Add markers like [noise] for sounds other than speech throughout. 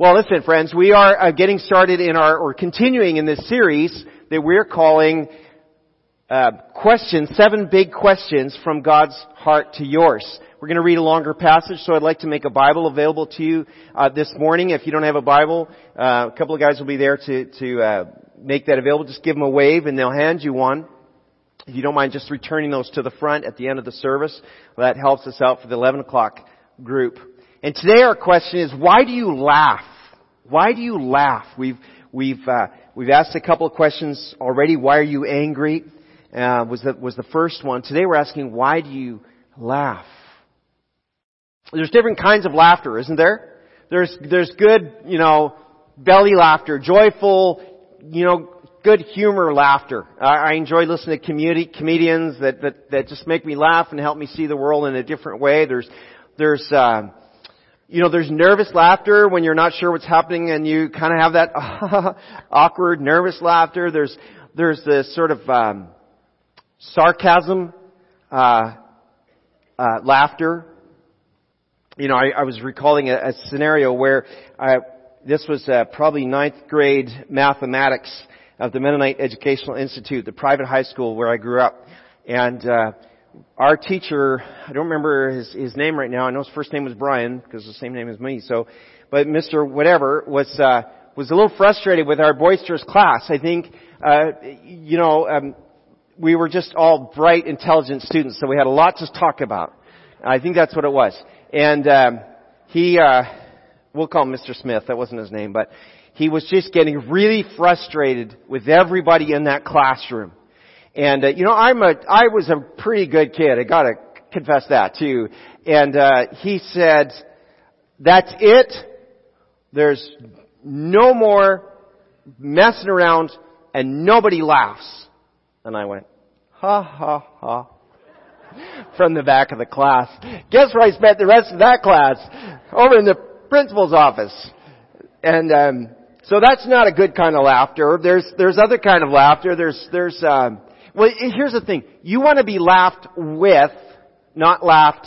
Well, listen, friends, we are uh, getting started in our, or continuing in this series that we're calling uh, questions, seven big questions from God's heart to yours. We're going to read a longer passage, so I'd like to make a Bible available to you uh, this morning. If you don't have a Bible, uh, a couple of guys will be there to to uh, make that available. Just give them a wave, and they'll hand you one. If you don't mind just returning those to the front at the end of the service, well, that helps us out for the 11 o'clock group. And today our question is, why do you laugh? Why do you laugh? We've, we've, uh, we've asked a couple of questions already. Why are you angry? Uh, was the, was the first one. Today we're asking, why do you laugh? There's different kinds of laughter, isn't there? There's, there's good, you know, belly laughter, joyful, you know, good humor laughter. I, I enjoy listening to community, comedians that, that, that just make me laugh and help me see the world in a different way. There's, there's, uh, you know, there's nervous laughter when you're not sure what's happening and you kind of have that [laughs] awkward, nervous laughter. There's, there's this sort of, um, sarcasm, uh, uh, laughter. You know, I, I was recalling a, a scenario where I, this was uh, probably ninth grade mathematics of the Mennonite Educational Institute, the private high school where I grew up. And uh, our teacher, I don't remember his, his name right now. I know his first name was Brian because the same name as me. So, but Mr. Whatever was uh, was a little frustrated with our boisterous class. I think, uh, you know, um, we were just all bright, intelligent students, so we had a lot to talk about. I think that's what it was. And um, he, uh, we'll call him Mr. Smith. That wasn't his name, but he was just getting really frustrated with everybody in that classroom. And uh, you know, I'm a I was a pretty good kid. I got to confess that too. And uh, he said, "That's it. There's no more messing around, and nobody laughs." And I went, "Ha ha ha." [laughs] From the back of the class. Guess where I spent the rest of that class? Over in the principal's office. And um, so that's not a good kind of laughter. There's there's other kind of laughter. There's there's um, well, here's the thing. You want to be laughed with, not laughed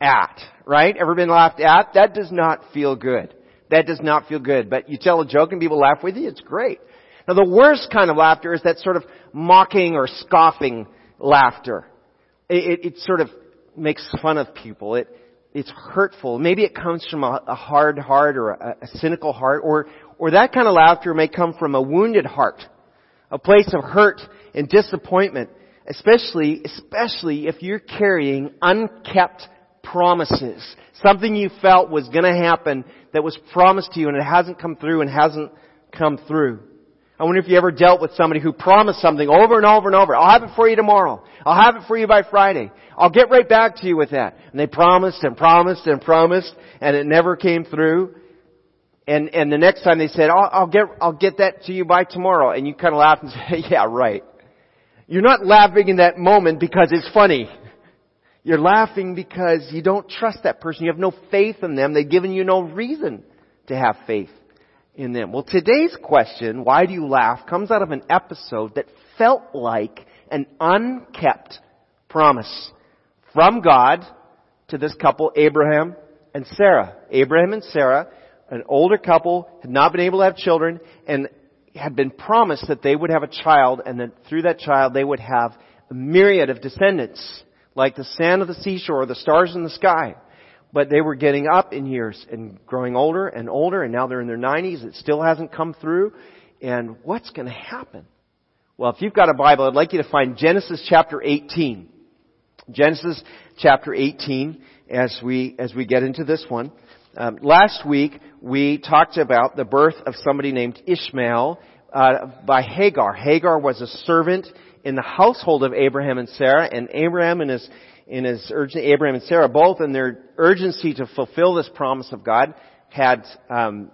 at, right? Ever been laughed at? That does not feel good. That does not feel good. But you tell a joke and people laugh with you, it's great. Now the worst kind of laughter is that sort of mocking or scoffing laughter. It, it, it sort of makes fun of people. It, it's hurtful. Maybe it comes from a, a hard heart or a, a cynical heart, or, or that kind of laughter may come from a wounded heart, a place of hurt and disappointment, especially, especially if you're carrying unkept promises. Something you felt was gonna happen that was promised to you and it hasn't come through and hasn't come through. I wonder if you ever dealt with somebody who promised something over and over and over. I'll have it for you tomorrow. I'll have it for you by Friday. I'll get right back to you with that. And they promised and promised and promised and it never came through. And, and the next time they said, I'll, I'll get, I'll get that to you by tomorrow. And you kind of laugh and [laughs] say, yeah, right. You're not laughing in that moment because it's funny. You're laughing because you don't trust that person. You have no faith in them. They've given you no reason to have faith in them. Well, today's question, why do you laugh, comes out of an episode that felt like an unkept promise from God to this couple, Abraham and Sarah. Abraham and Sarah, an older couple, had not been able to have children, and had been promised that they would have a child and that through that child they would have a myriad of descendants, like the sand of the seashore, or the stars in the sky. But they were getting up in years and growing older and older and now they're in their 90s. It still hasn't come through. And what's going to happen? Well, if you've got a Bible, I'd like you to find Genesis chapter 18. Genesis chapter 18 as we, as we get into this one. Um, last week we talked about the birth of somebody named Ishmael uh, by Hagar. Hagar was a servant in the household of Abraham and Sarah, and Abraham and his in his urgency, Abraham and Sarah, both in their urgency to fulfill this promise of God, had um,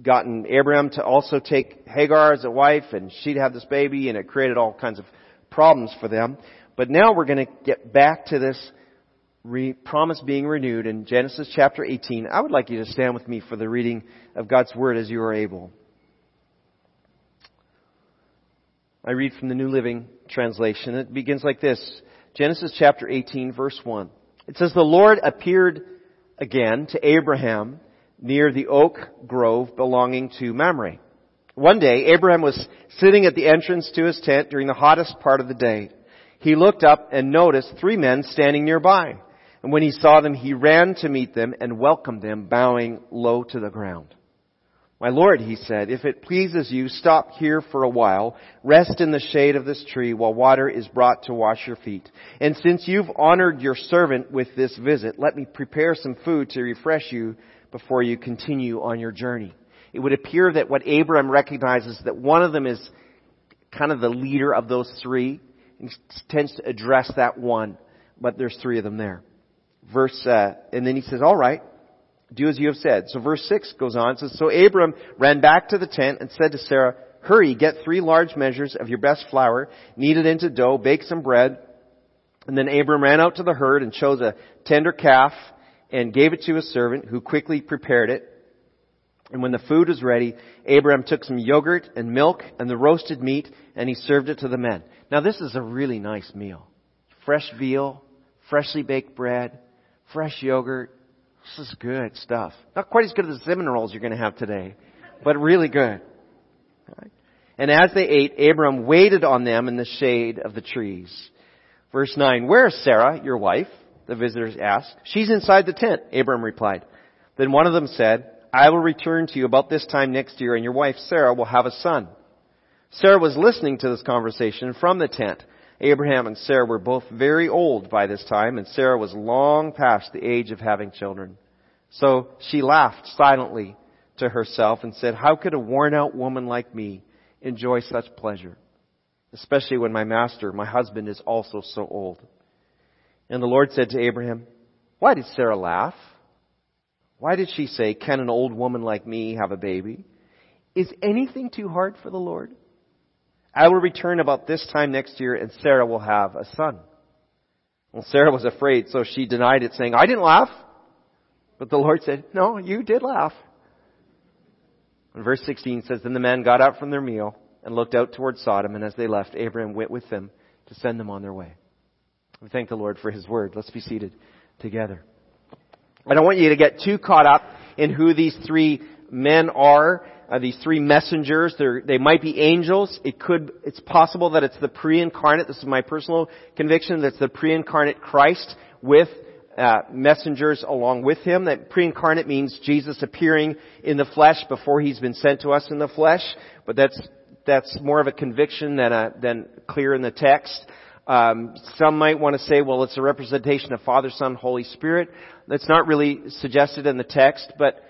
gotten Abraham to also take Hagar as a wife, and she'd have this baby, and it created all kinds of problems for them. But now we're going to get back to this re- promise being renewed in Genesis chapter 18, I would like you to stand with me for the reading of God's Word as you are able. I read from the New Living Translation. It begins like this. Genesis chapter 18 verse 1. It says, The Lord appeared again to Abraham near the oak grove belonging to Mamre. One day, Abraham was sitting at the entrance to his tent during the hottest part of the day. He looked up and noticed three men standing nearby. And when he saw them, he ran to meet them and welcomed them, bowing low to the ground. My Lord, he said, if it pleases you, stop here for a while, rest in the shade of this tree while water is brought to wash your feet. And since you've honored your servant with this visit, let me prepare some food to refresh you before you continue on your journey. It would appear that what Abraham recognizes that one of them is kind of the leader of those three and tends to address that one, but there's three of them there. Verse, uh, and then he says, all right, do as you have said. So verse 6 goes on. Says, So Abram ran back to the tent and said to Sarah, Hurry, get three large measures of your best flour, knead it into dough, bake some bread. And then Abram ran out to the herd and chose a tender calf and gave it to his servant who quickly prepared it. And when the food was ready, Abram took some yogurt and milk and the roasted meat and he served it to the men. Now this is a really nice meal. Fresh veal, freshly baked bread, fresh yogurt, this is good stuff. Not quite as good as the cinnamon rolls you're going to have today, but really good. And as they ate, Abram waited on them in the shade of the trees. Verse 9, Where is Sarah, your wife? The visitors asked. She's inside the tent, Abram replied. Then one of them said, I will return to you about this time next year and your wife Sarah will have a son. Sarah was listening to this conversation from the tent. Abraham and Sarah were both very old by this time, and Sarah was long past the age of having children. So she laughed silently to herself and said, How could a worn out woman like me enjoy such pleasure? Especially when my master, my husband, is also so old. And the Lord said to Abraham, Why did Sarah laugh? Why did she say, Can an old woman like me have a baby? Is anything too hard for the Lord? I will return about this time next year and Sarah will have a son. Well, Sarah was afraid, so she denied it, saying, I didn't laugh. But the Lord said, No, you did laugh. And verse 16 says, Then the men got up from their meal and looked out towards Sodom, and as they left, Abraham went with them to send them on their way. We thank the Lord for His word. Let's be seated together. I don't want you to get too caught up in who these three men are uh, these three messengers. They're, they might be angels. It could, it's possible that it's the pre-incarnate. This is my personal conviction. That's the pre-incarnate Christ with uh, messengers along with him. That pre-incarnate means Jesus appearing in the flesh before he's been sent to us in the flesh. But that's that's more of a conviction than a, than clear in the text. Um, some might want to say, well, it's a representation of Father, Son, Holy Spirit. That's not really suggested in the text, but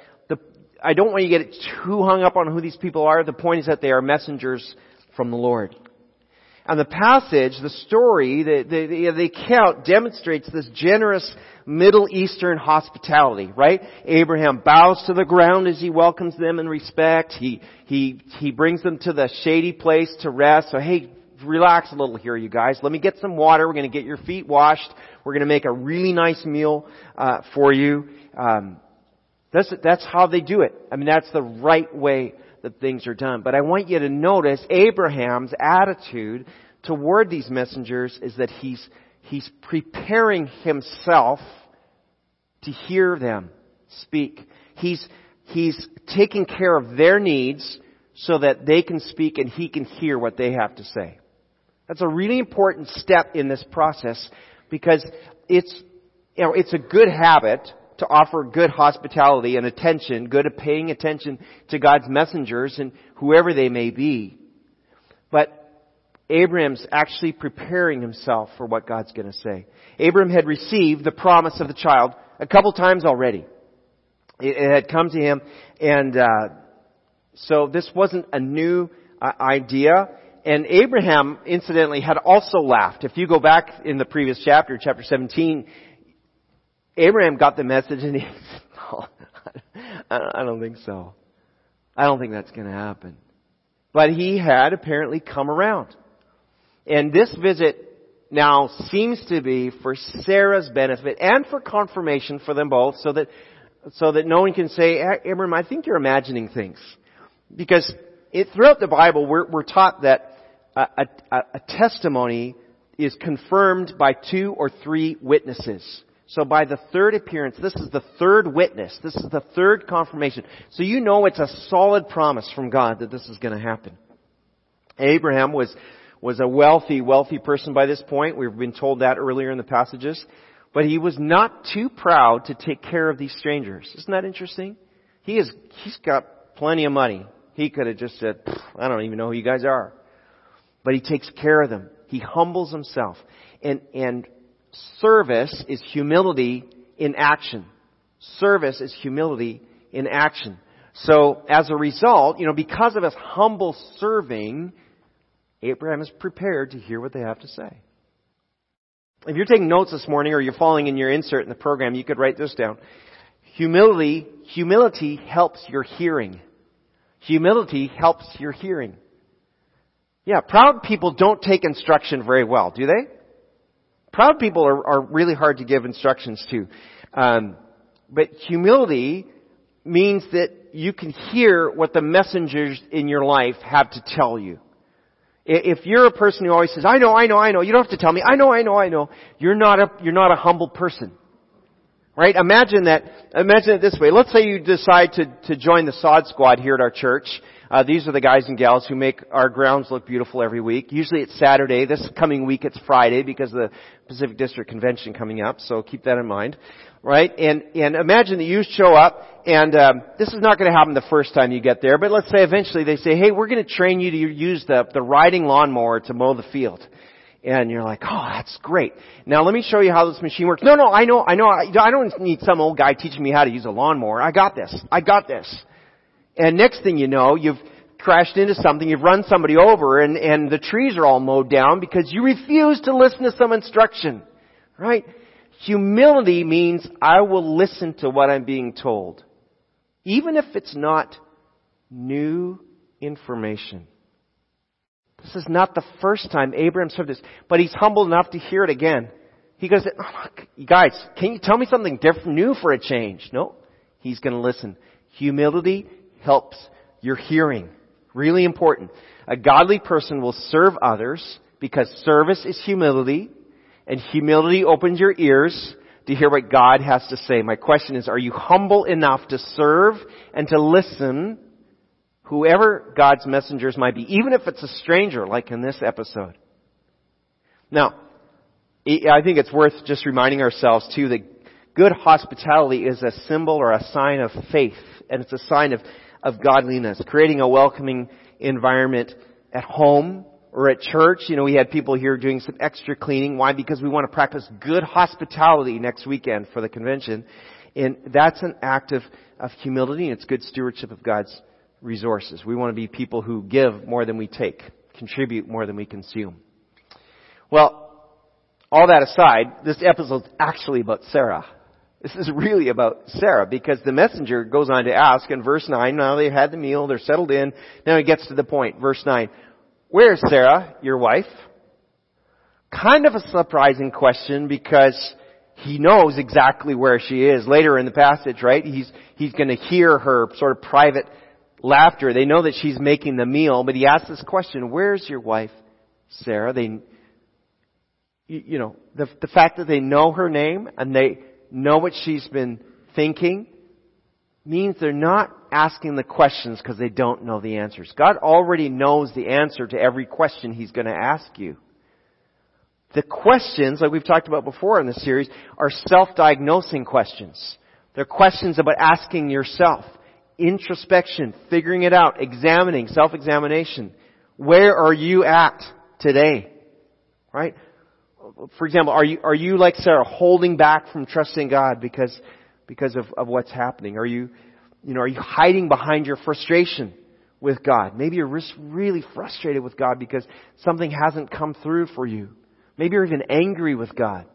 I don't want you to get too hung up on who these people are. The point is that they are messengers from the Lord. And the passage, the story, the, the, the account demonstrates this generous Middle Eastern hospitality, right? Abraham bows to the ground as he welcomes them in respect. He, he, he brings them to the shady place to rest. So hey, relax a little here, you guys. Let me get some water. We're going to get your feet washed. We're going to make a really nice meal uh, for you. Um, that's, that's how they do it. I mean, that's the right way that things are done. But I want you to notice Abraham's attitude toward these messengers is that he's, he's preparing himself to hear them speak. He's, he's taking care of their needs so that they can speak and he can hear what they have to say. That's a really important step in this process because it's, you know, it's a good habit to offer good hospitality and attention, good at paying attention to God's messengers and whoever they may be. But Abraham's actually preparing himself for what God's going to say. Abraham had received the promise of the child a couple times already. It, it had come to him, and uh, so this wasn't a new uh, idea. And Abraham, incidentally, had also laughed. If you go back in the previous chapter, chapter 17, Abraham got the message and he [laughs] said, no, I don't think so. I don't think that's going to happen. But he had apparently come around. And this visit now seems to be for Sarah's benefit and for confirmation for them both so that, so that no one can say, Abraham, I think you're imagining things. Because it, throughout the Bible, we're, we're taught that a, a, a testimony is confirmed by two or three witnesses. So by the third appearance, this is the third witness. This is the third confirmation. So you know it's a solid promise from God that this is going to happen. Abraham was, was a wealthy, wealthy person by this point. We've been told that earlier in the passages. But he was not too proud to take care of these strangers. Isn't that interesting? He is, he's got plenty of money. He could have just said, I don't even know who you guys are. But he takes care of them. He humbles himself. And, and service is humility in action. Service is humility in action. So as a result, you know, because of his humble serving, Abraham is prepared to hear what they have to say. If you're taking notes this morning or you're following in your insert in the program, you could write this down. Humility, humility helps your hearing. Humility helps your hearing. Yeah, proud people don't take instruction very well, do they? Proud people are, are really hard to give instructions to. Um, but humility means that you can hear what the messengers in your life have to tell you. If you're a person who always says, I know, I know, I know, you don't have to tell me, I know, I know, I know, you're not a, you're not a humble person. Right? Imagine that, imagine it this way. Let's say you decide to, to join the sod squad here at our church. Uh, these are the guys and gals who make our grounds look beautiful every week. Usually it's Saturday. This coming week it's Friday because of the Pacific District Convention coming up, so keep that in mind right? And and imagine that you show up, and um, this is not going to happen the first time you get there, but let's say eventually they say, "Hey, we're going to train you to use the the riding lawnmower to mow the field." And you're like, oh, that's great. Now let me show you how this machine works. No, no, I know, I know, I, I don't need some old guy teaching me how to use a lawnmower. I got this. I got this. And next thing you know, you've crashed into something, you've run somebody over, and, and the trees are all mowed down because you refuse to listen to some instruction. Right? Humility means I will listen to what I'm being told, even if it's not new information. This is not the first time Abraham heard this, but he's humble enough to hear it again. He goes, oh, guys, can you tell me something different, new for a change? No, he's going to listen. Humility helps your hearing. Really important. A godly person will serve others because service is humility and humility opens your ears to hear what God has to say. My question is, are you humble enough to serve and to listen whoever God's messengers might be, even if it's a stranger, like in this episode? Now, I think it's worth just reminding ourselves too that good hospitality is a symbol or a sign of faith, and it's a sign of, of godliness, creating a welcoming environment at home, or at church, you know, we had people here doing some extra cleaning. Why? Because we want to practice good hospitality next weekend for the convention. And that's an act of, of humility and it's good stewardship of God's resources. We want to be people who give more than we take, contribute more than we consume. Well, all that aside, this episode's actually about Sarah. This is really about Sarah because the messenger goes on to ask in verse 9, now they've had the meal, they're settled in, now he gets to the point. Verse 9, Where's Sarah, your wife? Kind of a surprising question because he knows exactly where she is. Later in the passage, right? He's, he's gonna hear her sort of private laughter. They know that she's making the meal, but he asks this question, where's your wife, Sarah? They, you know, the, the fact that they know her name and they know what she's been thinking means they're not asking the questions because they don't know the answers. God already knows the answer to every question He's going to ask you. The questions, like we've talked about before in this series, are self-diagnosing questions. They're questions about asking yourself. Introspection, figuring it out, examining, self-examination. Where are you at today? Right? For example, are you, are you like Sarah holding back from trusting God because because of, of what's happening? Are you, you know, are you hiding behind your frustration with God? Maybe you're just really frustrated with God because something hasn't come through for you. Maybe you're even angry with God.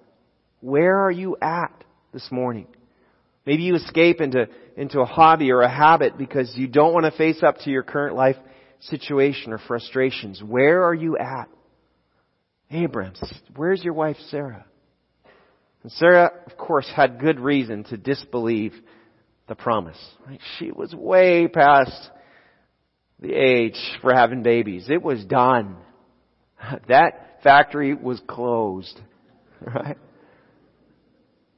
Where are you at this morning? Maybe you escape into, into a hobby or a habit because you don't want to face up to your current life situation or frustrations. Where are you at? Abraham, where's your wife Sarah? And Sarah, of course, had good reason to disbelieve the promise. Right? She was way past the age for having babies. It was done. [laughs] That factory was closed. [laughs] Right?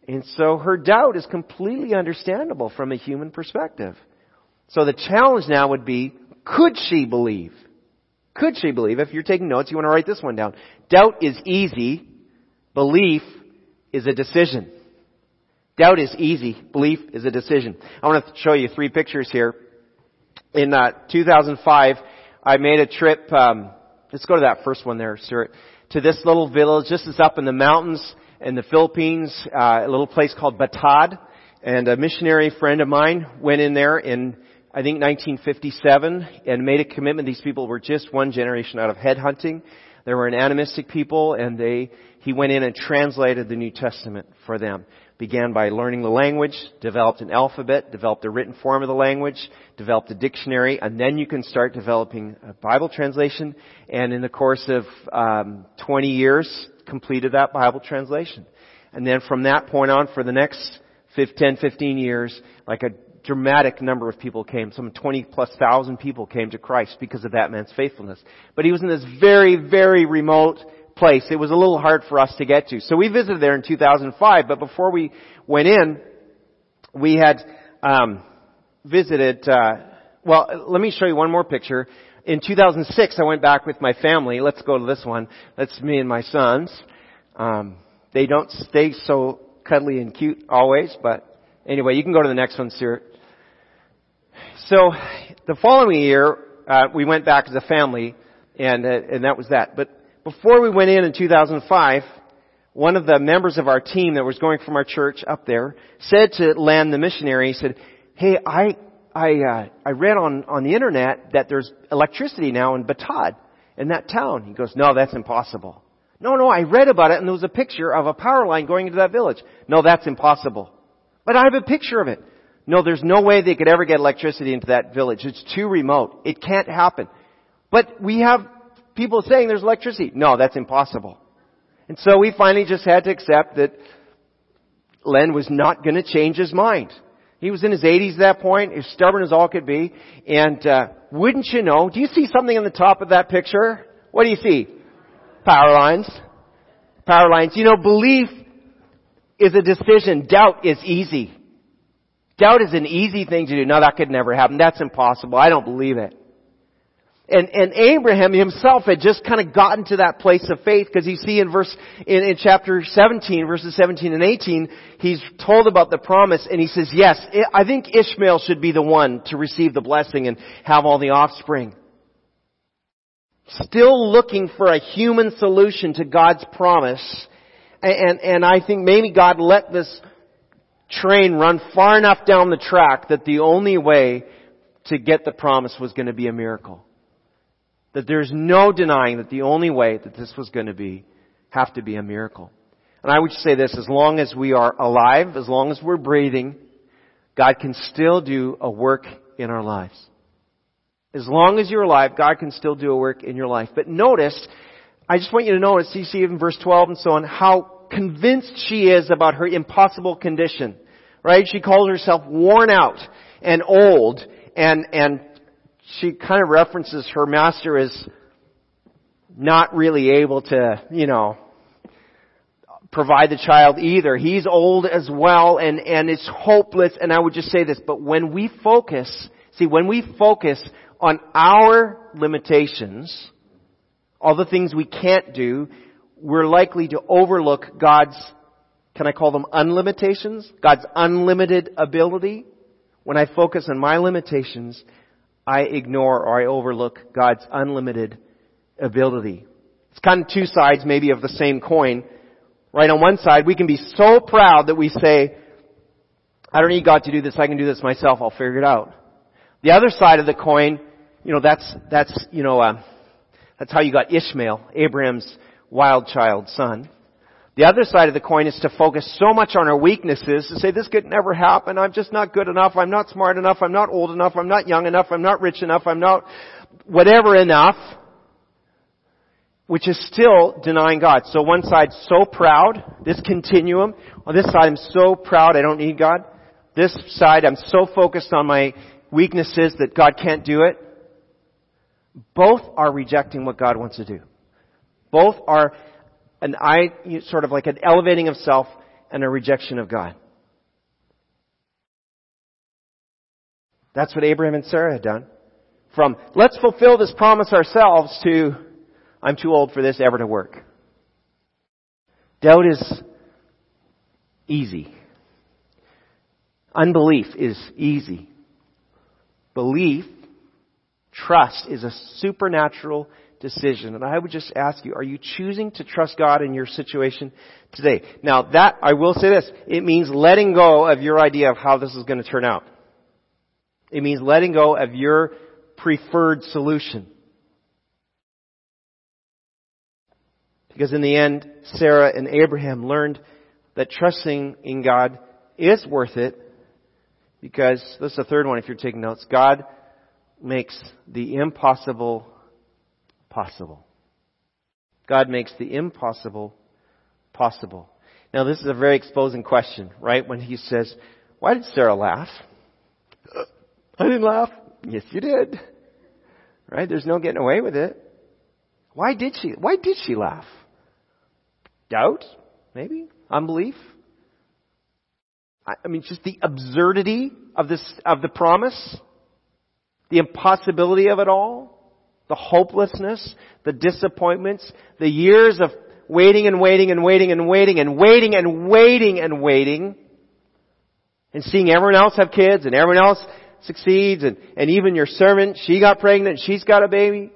And so her doubt is completely understandable from a human perspective. So the challenge now would be, could she believe? Could she believe? If you're taking notes, you want to write this one down. Doubt is easy. Belief is a decision. Doubt is easy. Belief is a decision. I want to show you three pictures here. In uh, 2005, I made a trip. Um, let's go to that first one there, Stuart. To this little village, This is up in the mountains in the Philippines, uh, a little place called Batad. And a missionary friend of mine went in there in, I think, 1957 and made a commitment. These people were just one generation out of headhunting. They were an animistic people and they, he went in and translated the New Testament for them. Began by learning the language, developed an alphabet, developed a written form of the language, developed a dictionary, and then you can start developing a Bible translation. And in the course of um, 20 years, completed that Bible translation. And then from that point on, for the next 10, 15 years, like a dramatic number of people came. Some 20 plus thousand people came to Christ because of that man's faithfulness. But he was in this very, very remote place. It was a little hard for us to get to. So we visited there in 2005, but before we went in, we had um, visited. Uh, well, let me show you one more picture in 2006, I went back with my family. Let's go to this one. That's me and my sons. Um, they don't stay so cuddly and cute always, but anyway, you can go to the next one, Stuart. So, the following year, uh, we went back as a family, and uh, and that was that. But before we went in in 2005, one of the members of our team that was going from our church up there said to Len the missionary, he said, "Hey, I I, uh, I read on, on the internet that there's electricity now in Batad, in that town. He goes, no, that's impossible. No, no, I read about it and there was a picture of a power line going into that village. No, that's impossible. But I have a picture of it. No, there's no way they could ever get electricity into that village. It's too remote. It can't happen. But we have people saying there's electricity. No, that's impossible. And so we finally just had to accept that Len was not going to change his mind. He was in his 80s at that point, as stubborn as all could be. And uh, wouldn't you know? Do you see something on the top of that picture? What do you see? Power lines. Power lines. You know, belief is a decision. Doubt is easy. Doubt is an easy thing to do. No, that could never happen. That's impossible. I don't believe it. And, and Abraham himself had just kind of gotten to that place of faith because you see in verse, in, in chapter 17, verses 17 and 18, he's told about the promise and he says, yes, I think Ishmael should be the one to receive the blessing and have all the offspring. Still looking for a human solution to God's promise. And, and I think maybe God let this train run far enough down the track that the only way to get the promise was going to be a miracle. That there's no denying that the only way that this was going to be, have to be a miracle. And I would say this, as long as we are alive, as long as we're breathing, God can still do a work in our lives. As long as you're alive, God can still do a work in your life. But notice, I just want you to notice, you see in verse 12 and so on, how convinced she is about her impossible condition. Right? She calls herself worn out and old and, and she kind of references her master as not really able to, you know, provide the child either. He's old as well and, and it's hopeless. And I would just say this, but when we focus, see, when we focus on our limitations, all the things we can't do, we're likely to overlook God's, can I call them unlimitations? God's unlimited ability. When I focus on my limitations, I ignore or I overlook God's unlimited ability. It's kind of two sides maybe of the same coin. Right on one side, we can be so proud that we say, I don't need God to do this, I can do this myself, I'll figure it out. The other side of the coin, you know, that's, that's, you know, uh, that's how you got Ishmael, Abraham's wild child son. The other side of the coin is to focus so much on our weaknesses to say this could never happen. I'm just not good enough. I'm not smart enough. I'm not old enough. I'm not young enough. I'm not rich enough. I'm not whatever enough. Which is still denying God. So one side so proud, this continuum. On this side I'm so proud I don't need God. This side I'm so focused on my weaknesses that God can't do it. Both are rejecting what God wants to do. Both are an I, sort of like an elevating of self and a rejection of God. That's what Abraham and Sarah had done. From, let's fulfill this promise ourselves to, I'm too old for this ever to work. Doubt is easy. Unbelief is easy. Belief, trust is a supernatural decision. And I would just ask you, are you choosing to trust God in your situation today? Now that, I will say this, it means letting go of your idea of how this is going to turn out. It means letting go of your preferred solution. Because in the end, Sarah and Abraham learned that trusting in God is worth it because, this is the third one if you're taking notes, God makes the impossible possible. God makes the impossible possible. Now this is a very exposing question, right? When he says, why did Sarah laugh? I didn't laugh. Yes, you did. Right? There's no getting away with it. Why did she, why did she laugh? Doubt? Maybe? Unbelief? I mean, just the absurdity of this, of the promise? The impossibility of it all? The hopelessness? The disappointments? The years of waiting and waiting and waiting and waiting and waiting and waiting and waiting and seeing everyone else have kids and everyone else succeeds and, and even your servant, she got pregnant, she's got a baby.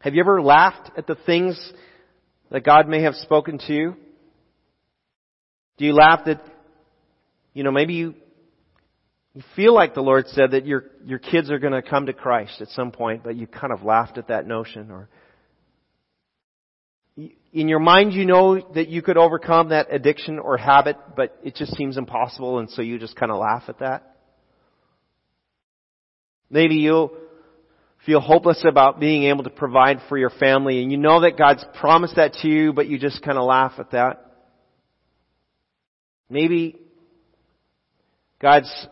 Have you ever laughed at the things that God may have spoken to you? Do you laugh that, you know, maybe you, feel like the Lord said that your, your kids are going to come to Christ at some point, but you kind of laughed at that notion or in your mind you know that you could overcome that addiction or habit, but it just seems impossible and so you just kind of laugh at that. Maybe you'll feel hopeless about being able to provide for your family and you know that God's promised that to you, but you just kind of laugh at that. Maybe God's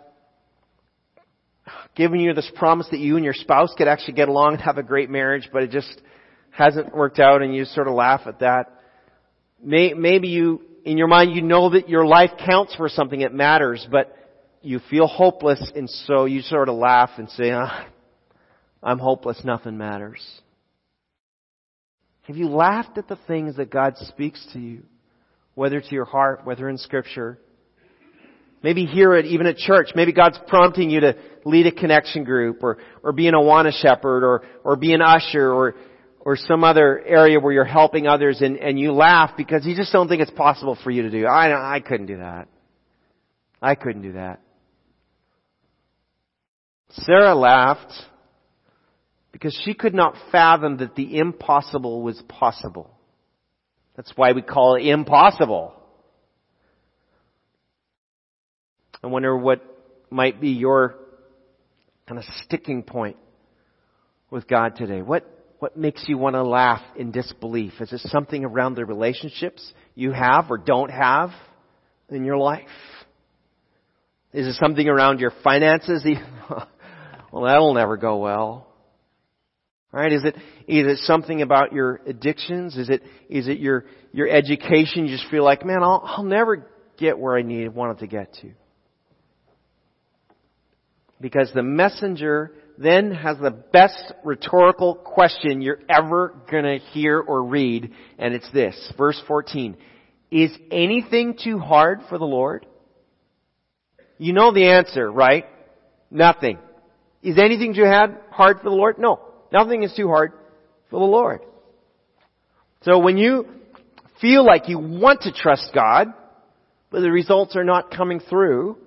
given you this promise that you and your spouse could actually get along and have a great marriage, but it just hasn't worked out and you sort of laugh at that. Maybe you, in your mind, you know that your life counts for something, it matters, but you feel hopeless and so you sort of laugh and say, ah, I'm hopeless, nothing matters. Have you laughed at the things that God speaks to you? Whether to your heart, whether in scripture. Maybe hear it even at church. Maybe God's prompting you to lead a connection group or, or be an Awana shepherd or, or be an usher or or some other area where you're helping others and, and you laugh because you just don't think it's possible for you to do. I, I couldn't do that. I couldn't do that. Sarah laughed because she could not fathom that the impossible was possible. That's why we call it impossible. I wonder what might be your kind of sticking point with God today. What what makes you want to laugh in disbelief? Is it something around the relationships you have or don't have in your life? Is it something around your finances? [laughs] well, that'll never go well. Right? Is it, is it something about your addictions? Is it, is it your, your education? You just feel like, man, I'll, I'll never get where I need, wanted to get to. Because the messenger then has the best rhetorical question you're ever gonna hear or read, and it's this. Verse 14. Is anything too hard for the Lord? You know the answer, right? Nothing. Is anything too hard for the Lord? No. Nothing is too hard for the Lord. So when you feel like you want to trust God, but the results are not coming through,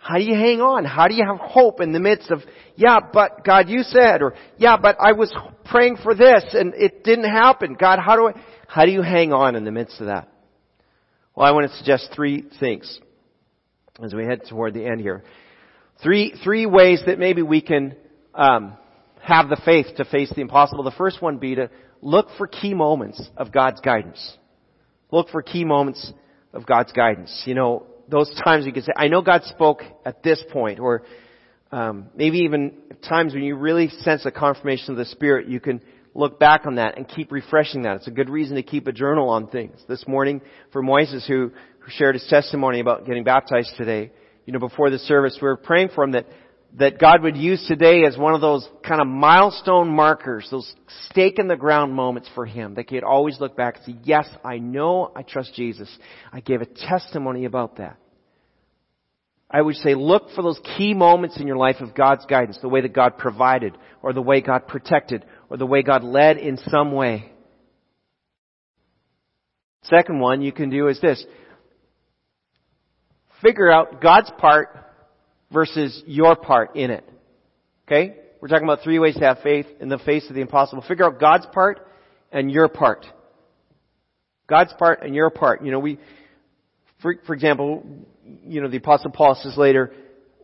how do you hang on? How do you have hope in the midst of, yeah, but God, you said, or yeah, but I was praying for this and it didn't happen. God, how do I, how do you hang on in the midst of that? Well, I want to suggest three things as we head toward the end here. Three, three ways that maybe we can, um, have the faith to face the impossible. The first one be to look for key moments of God's guidance. Look for key moments of God's guidance. You know, those times you can say, I know God spoke at this point, or um, maybe even times when you really sense a confirmation of the Spirit, you can look back on that and keep refreshing that. It's a good reason to keep a journal on things. This morning, for Moises, who, who shared his testimony about getting baptized today, you know, before the service, we were praying for him that, that God would use today as one of those kind of milestone markers, those stake in the ground moments for him, that he could always look back and say, yes, I know I trust Jesus. I gave a testimony about that. I would say look for those key moments in your life of God's guidance, the way that God provided, or the way God protected, or the way God led in some way. Second one you can do is this. Figure out God's part versus your part in it. Okay? We're talking about three ways to have faith in the face of the impossible. Figure out God's part and your part. God's part and your part. You know, we, for, for example, you know, the apostle Paul says later,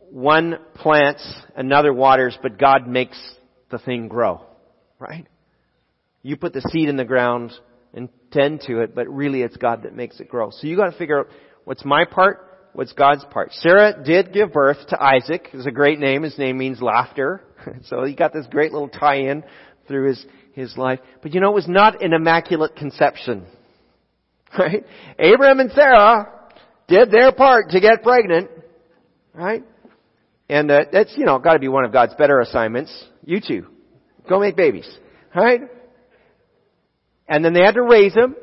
one plants, another waters, but God makes the thing grow. Right? You put the seed in the ground and tend to it, but really it's God that makes it grow. So you gotta figure out what's my part, what's God's part. Sarah did give birth to Isaac. It's a great name. His name means laughter. [laughs] so he got this great little tie-in through his, his life. But you know, it was not an immaculate conception. [laughs] Right? Abraham and Sarah did their part to get pregnant. Right? And uh, that's, you know, gotta be one of God's better assignments. You two. Go make babies. Right? And then they had to raise him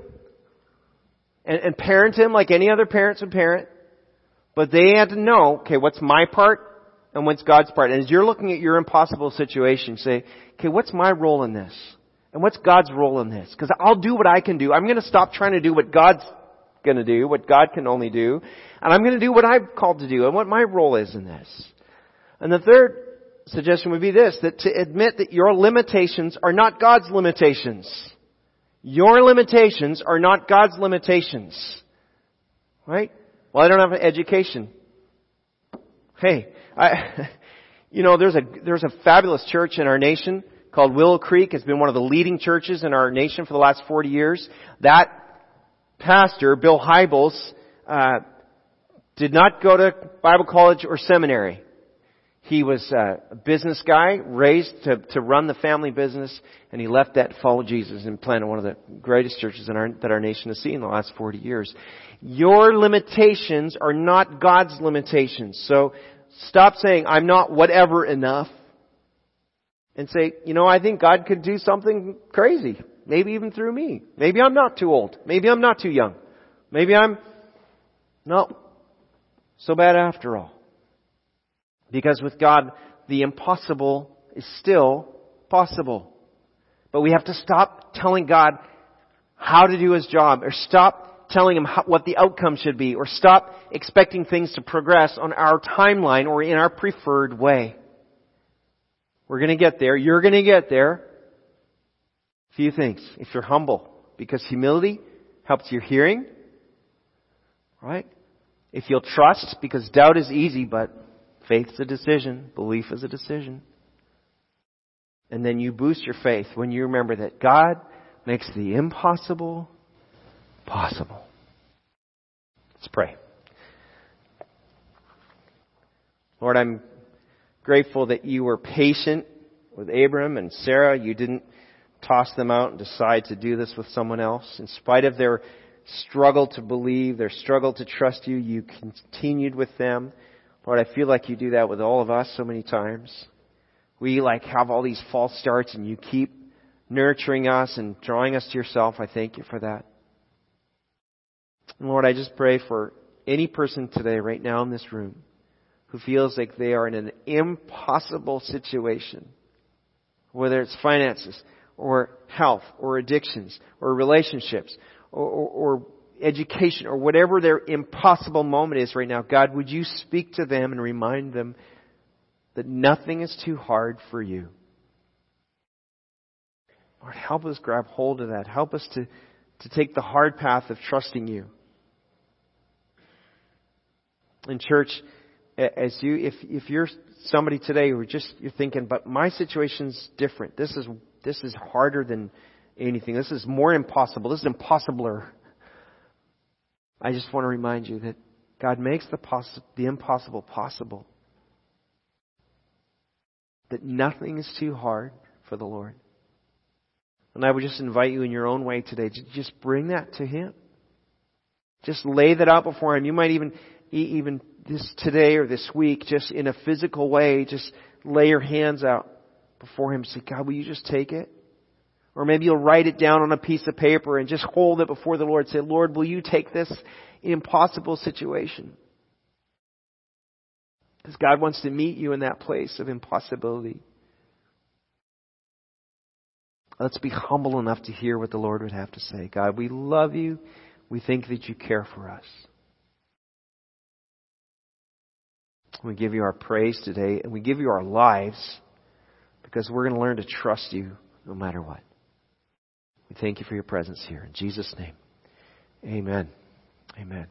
and, and parent him like any other parents would parent. But they had to know, okay, what's my part and what's God's part? And as you're looking at your impossible situation, say, okay, what's my role in this? And what's God's role in this? Because I'll do what I can do. I'm going to stop trying to do what God's going to do, what God can only do, and I'm going to do what I'm called to do and what my role is in this. And the third suggestion would be this, that to admit that your limitations are not God's limitations. Your limitations are not God's limitations. Right? Well, I don't have an education. Hey, I, [laughs] you know, there's a, there's a fabulous church in our nation called Willow Creek. It's been one of the leading churches in our nation for the last 40 years. That pastor, Bill Hybels, uh, did not go to Bible college or seminary. He was a business guy, raised to, to run the family business, and he left that to follow Jesus and planted one of the greatest churches our, that our nation has seen in the last 40 years. Your limitations are not God's limitations. So stop saying, I'm not whatever enough. And say, you know, I think God could do something crazy. Maybe even through me. Maybe I'm not too old. Maybe I'm not too young. Maybe I'm not so bad after all. Because with God, the impossible is still possible. But we have to stop telling God how to do His job, or stop telling Him how, what the outcome should be, or stop expecting things to progress on our timeline or in our preferred way. We're gonna get there. You're gonna get there. A few things. If you're humble, because humility helps your hearing, right? If you'll trust, because doubt is easy, but Faith's a decision. Belief is a decision. And then you boost your faith when you remember that God makes the impossible possible. Let's pray. Lord, I'm grateful that you were patient with Abram and Sarah. You didn't toss them out and decide to do this with someone else. In spite of their struggle to believe, their struggle to trust you, you continued with them. Lord, I feel like you do that with all of us so many times. We like have all these false starts and you keep nurturing us and drawing us to yourself. I thank you for that. And Lord, I just pray for any person today, right now in this room, who feels like they are in an impossible situation, whether it's finances or health or addictions or relationships or, or, or education or whatever their impossible moment is right now, God, would you speak to them and remind them that nothing is too hard for you? Lord, help us grab hold of that. Help us to, to take the hard path of trusting you. In church, as you, if, if you're somebody today who just, you're thinking, but my situation's different. This is, this is harder than anything. This is more impossible. This is impossibler. I just want to remind you that God makes the, poss- the impossible possible. That nothing is too hard for the Lord. And I would just invite you in your own way today to just bring that to Him. Just lay that out before Him. You might even, even this today or this week, just in a physical way, just lay your hands out before Him. Say, God, will you just take it? Or maybe you'll write it down on a piece of paper and just hold it before the Lord. Say, Lord, will you take this impossible situation? Because God wants to meet you in that place of impossibility. Let's be humble enough to hear what the Lord would have to say. God, we love you. We think that you care for us. We give you our praise today, and we give you our lives because we're going to learn to trust you no matter what. Thank you for your presence here. In Jesus' name, amen. Amen.